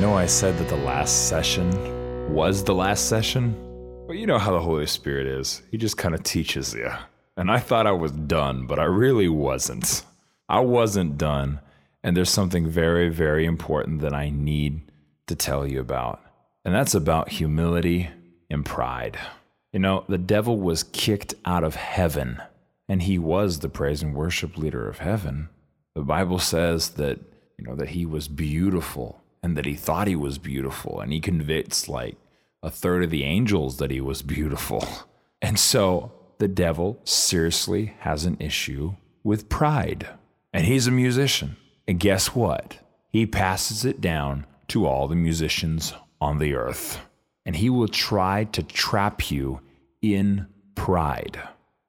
know I said that the last session was the last session, but you know how the Holy Spirit is. He just kind of teaches you. And I thought I was done, but I really wasn't. I wasn't done. And there's something very, very important that I need to tell you about. And that's about humility and pride. You know, the devil was kicked out of heaven, and he was the praise and worship leader of heaven. The Bible says that, you know, that he was beautiful and that he thought he was beautiful, and he convinced like a third of the angels that he was beautiful. And so the devil seriously has an issue with pride. And he's a musician. And guess what? He passes it down to all the musicians on the earth. And he will try to trap you in pride.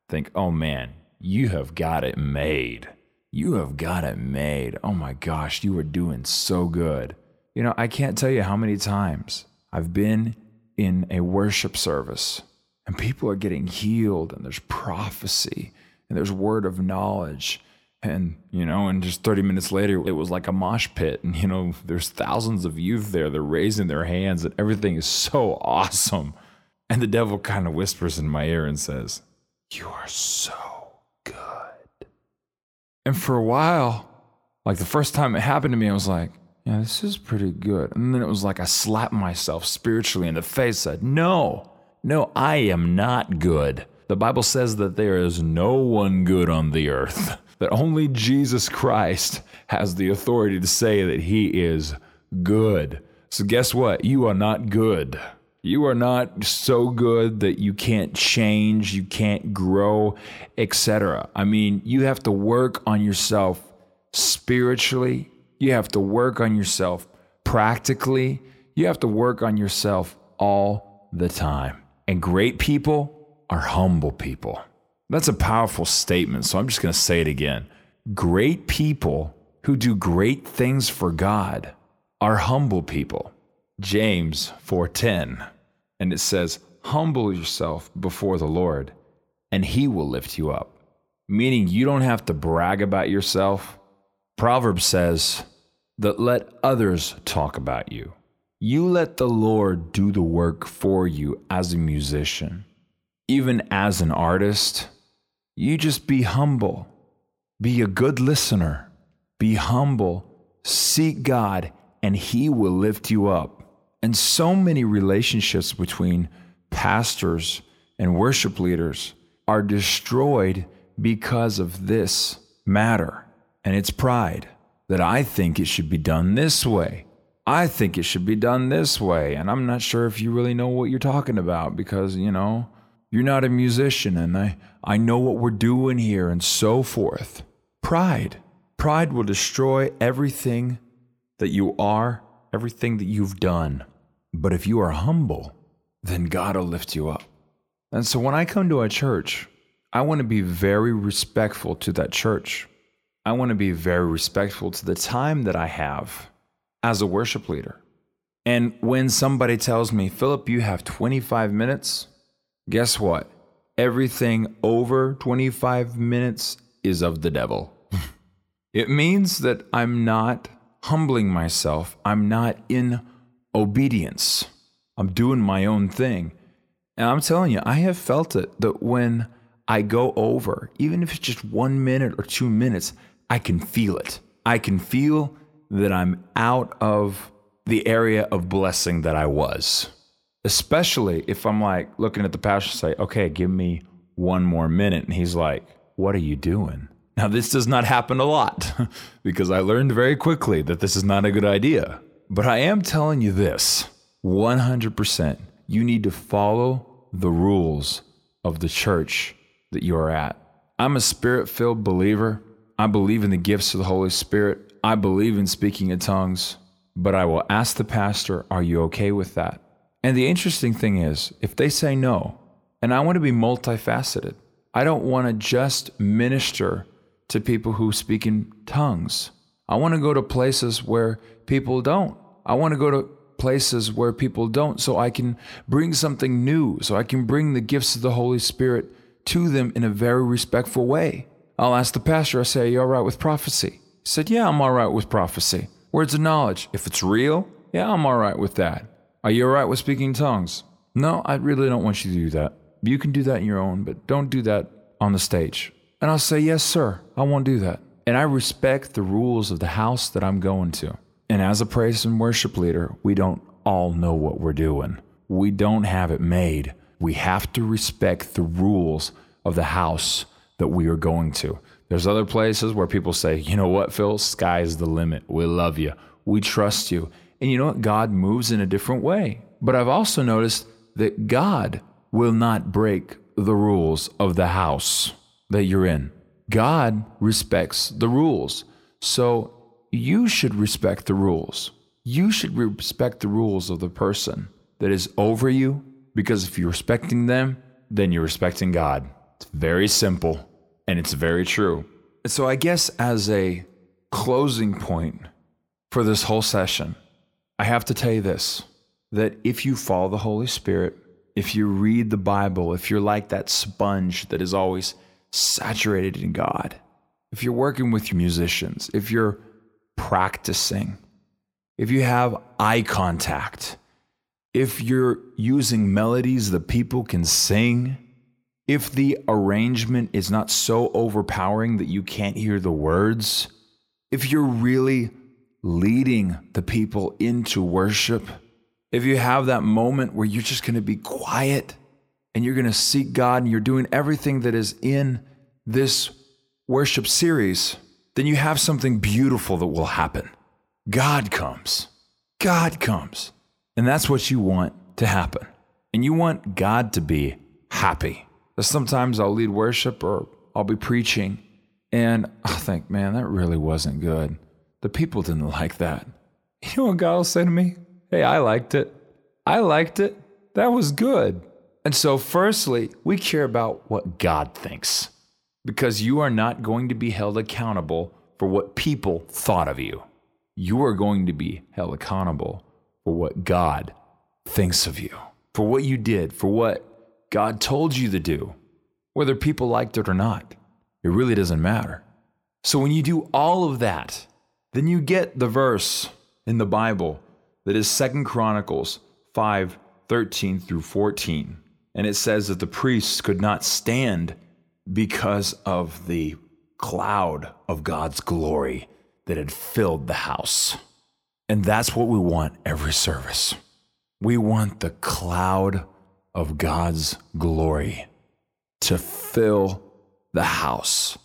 Think, oh man, you have got it made. You have got it made. Oh my gosh, you are doing so good. You know, I can't tell you how many times I've been in a worship service and people are getting healed and there's prophecy and there's word of knowledge. And you know and just 30 minutes later it was like a mosh pit. And you know there's thousands of youth there. They're raising their hands and everything is so awesome. And the devil kind of whispers in my ear and says you are so good. And for a while like the first time it happened to me i was like yeah this is pretty good and then it was like i slapped myself spiritually in the face said no no i am not good the bible says that there is no one good on the earth that only Jesus Christ has the authority to say that he is good. So, guess what? You are not good. You are not so good that you can't change, you can't grow, etc. I mean, you have to work on yourself spiritually, you have to work on yourself practically, you have to work on yourself all the time. And great people are humble people. That's a powerful statement, so I'm just going to say it again. Great people who do great things for God are humble people. James 4:10. And it says, "Humble yourself before the Lord, and he will lift you up." Meaning you don't have to brag about yourself. Proverbs says that let others talk about you. You let the Lord do the work for you as a musician. Even as an artist, you just be humble. Be a good listener. Be humble. Seek God, and He will lift you up. And so many relationships between pastors and worship leaders are destroyed because of this matter. And it's pride that I think it should be done this way. I think it should be done this way. And I'm not sure if you really know what you're talking about because, you know, you're not a musician, and I, I know what we're doing here, and so forth. Pride. Pride will destroy everything that you are, everything that you've done. But if you are humble, then God will lift you up. And so when I come to a church, I want to be very respectful to that church. I want to be very respectful to the time that I have as a worship leader. And when somebody tells me, Philip, you have 25 minutes, Guess what? Everything over 25 minutes is of the devil. it means that I'm not humbling myself, I'm not in obedience. I'm doing my own thing. And I'm telling you, I have felt it that when I go over, even if it's just one minute or two minutes, I can feel it. I can feel that I'm out of the area of blessing that I was especially if I'm like looking at the pastor and say, okay, give me one more minute. And he's like, what are you doing? Now, this does not happen a lot because I learned very quickly that this is not a good idea. But I am telling you this 100%. You need to follow the rules of the church that you are at. I'm a spirit filled believer. I believe in the gifts of the Holy Spirit. I believe in speaking in tongues. But I will ask the pastor, Are you okay with that? And the interesting thing is, if they say no, and I want to be multifaceted, I don't want to just minister to people who speak in tongues. I want to go to places where people don't. I want to go to places where people don't so I can bring something new, so I can bring the gifts of the Holy Spirit to them in a very respectful way. I'll ask the pastor, I say, Are you all right with prophecy? He said, Yeah, I'm all right with prophecy. Words of knowledge. If it's real, Yeah, I'm all right with that. Are you all right with speaking tongues? No, I really don't want you to do that. You can do that in your own, but don't do that on the stage. And I'll say, Yes, sir, I won't do that. And I respect the rules of the house that I'm going to. And as a praise and worship leader, we don't all know what we're doing. We don't have it made. We have to respect the rules of the house that we are going to. There's other places where people say, you know what, Phil, sky's the limit. We love you. We trust you. And you know what? God moves in a different way. But I've also noticed that God will not break the rules of the house that you're in. God respects the rules. So you should respect the rules. You should respect the rules of the person that is over you, because if you're respecting them, then you're respecting God. It's very simple and it's very true. So, I guess as a closing point for this whole session, I have to tell you this that if you follow the Holy Spirit, if you read the Bible, if you're like that sponge that is always saturated in God, if you're working with your musicians, if you're practicing, if you have eye contact, if you're using melodies that people can sing, if the arrangement is not so overpowering that you can't hear the words, if you're really leading the people into worship, if you have that moment where you're just going to be quiet and you're going to seek God and you're doing everything that is in this worship series, then you have something beautiful that will happen. God comes. God comes. And that's what you want to happen. And you want God to be happy. Sometimes I'll lead worship or I'll be preaching and I think, man, that really wasn't good. The people didn't like that. You know what God will say to me? Hey, I liked it. I liked it. That was good. And so, firstly, we care about what God thinks because you are not going to be held accountable for what people thought of you. You are going to be held accountable for what God thinks of you, for what you did, for what God told you to do, whether people liked it or not. It really doesn't matter. So when you do all of that, then you get the verse in the Bible that is Second Chronicles 5 13 through 14. And it says that the priests could not stand because of the cloud of God's glory that had filled the house. And that's what we want every service. We want the cloud of God's glory to fill the house,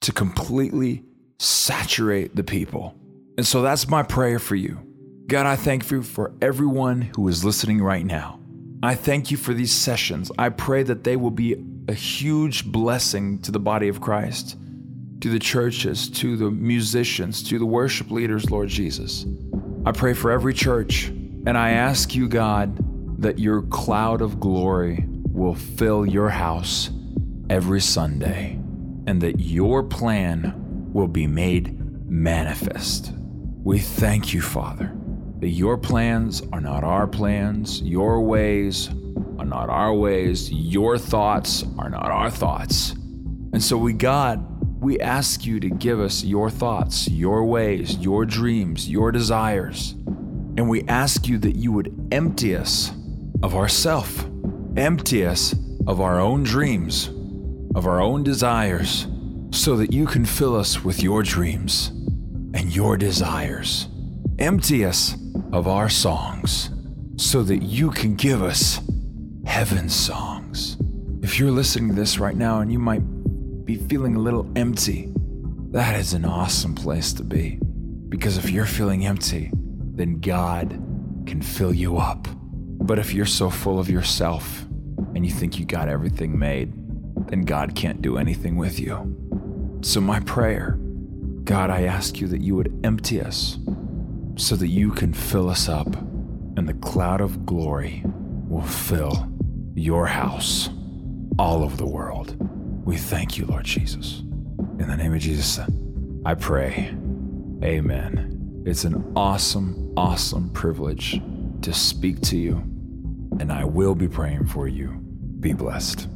to completely saturate the people. And so that's my prayer for you. God, I thank you for everyone who is listening right now. I thank you for these sessions. I pray that they will be a huge blessing to the body of Christ, to the churches, to the musicians, to the worship leaders, Lord Jesus. I pray for every church, and I ask you, God, that your cloud of glory will fill your house every Sunday, and that your plan will be made manifest. We thank you, Father that your plans are not our plans, your ways are not our ways, your thoughts are not our thoughts. And so, we, God, we ask you to give us your thoughts, your ways, your dreams, your desires. And we ask you that you would empty us of ourself, empty us of our own dreams, of our own desires, so that you can fill us with your dreams and your desires. Empty us of our songs so that you can give us heaven's songs. If you're listening to this right now and you might be feeling a little empty, that is an awesome place to be. Because if you're feeling empty, then God can fill you up. But if you're so full of yourself and you think you got everything made, then God can't do anything with you. So, my prayer God, I ask you that you would empty us so that you can fill us up, and the cloud of glory will fill your house all over the world. We thank you, Lord Jesus. In the name of Jesus, I pray. Amen. It's an awesome, awesome privilege to speak to you, and I will be praying for you. Be blessed.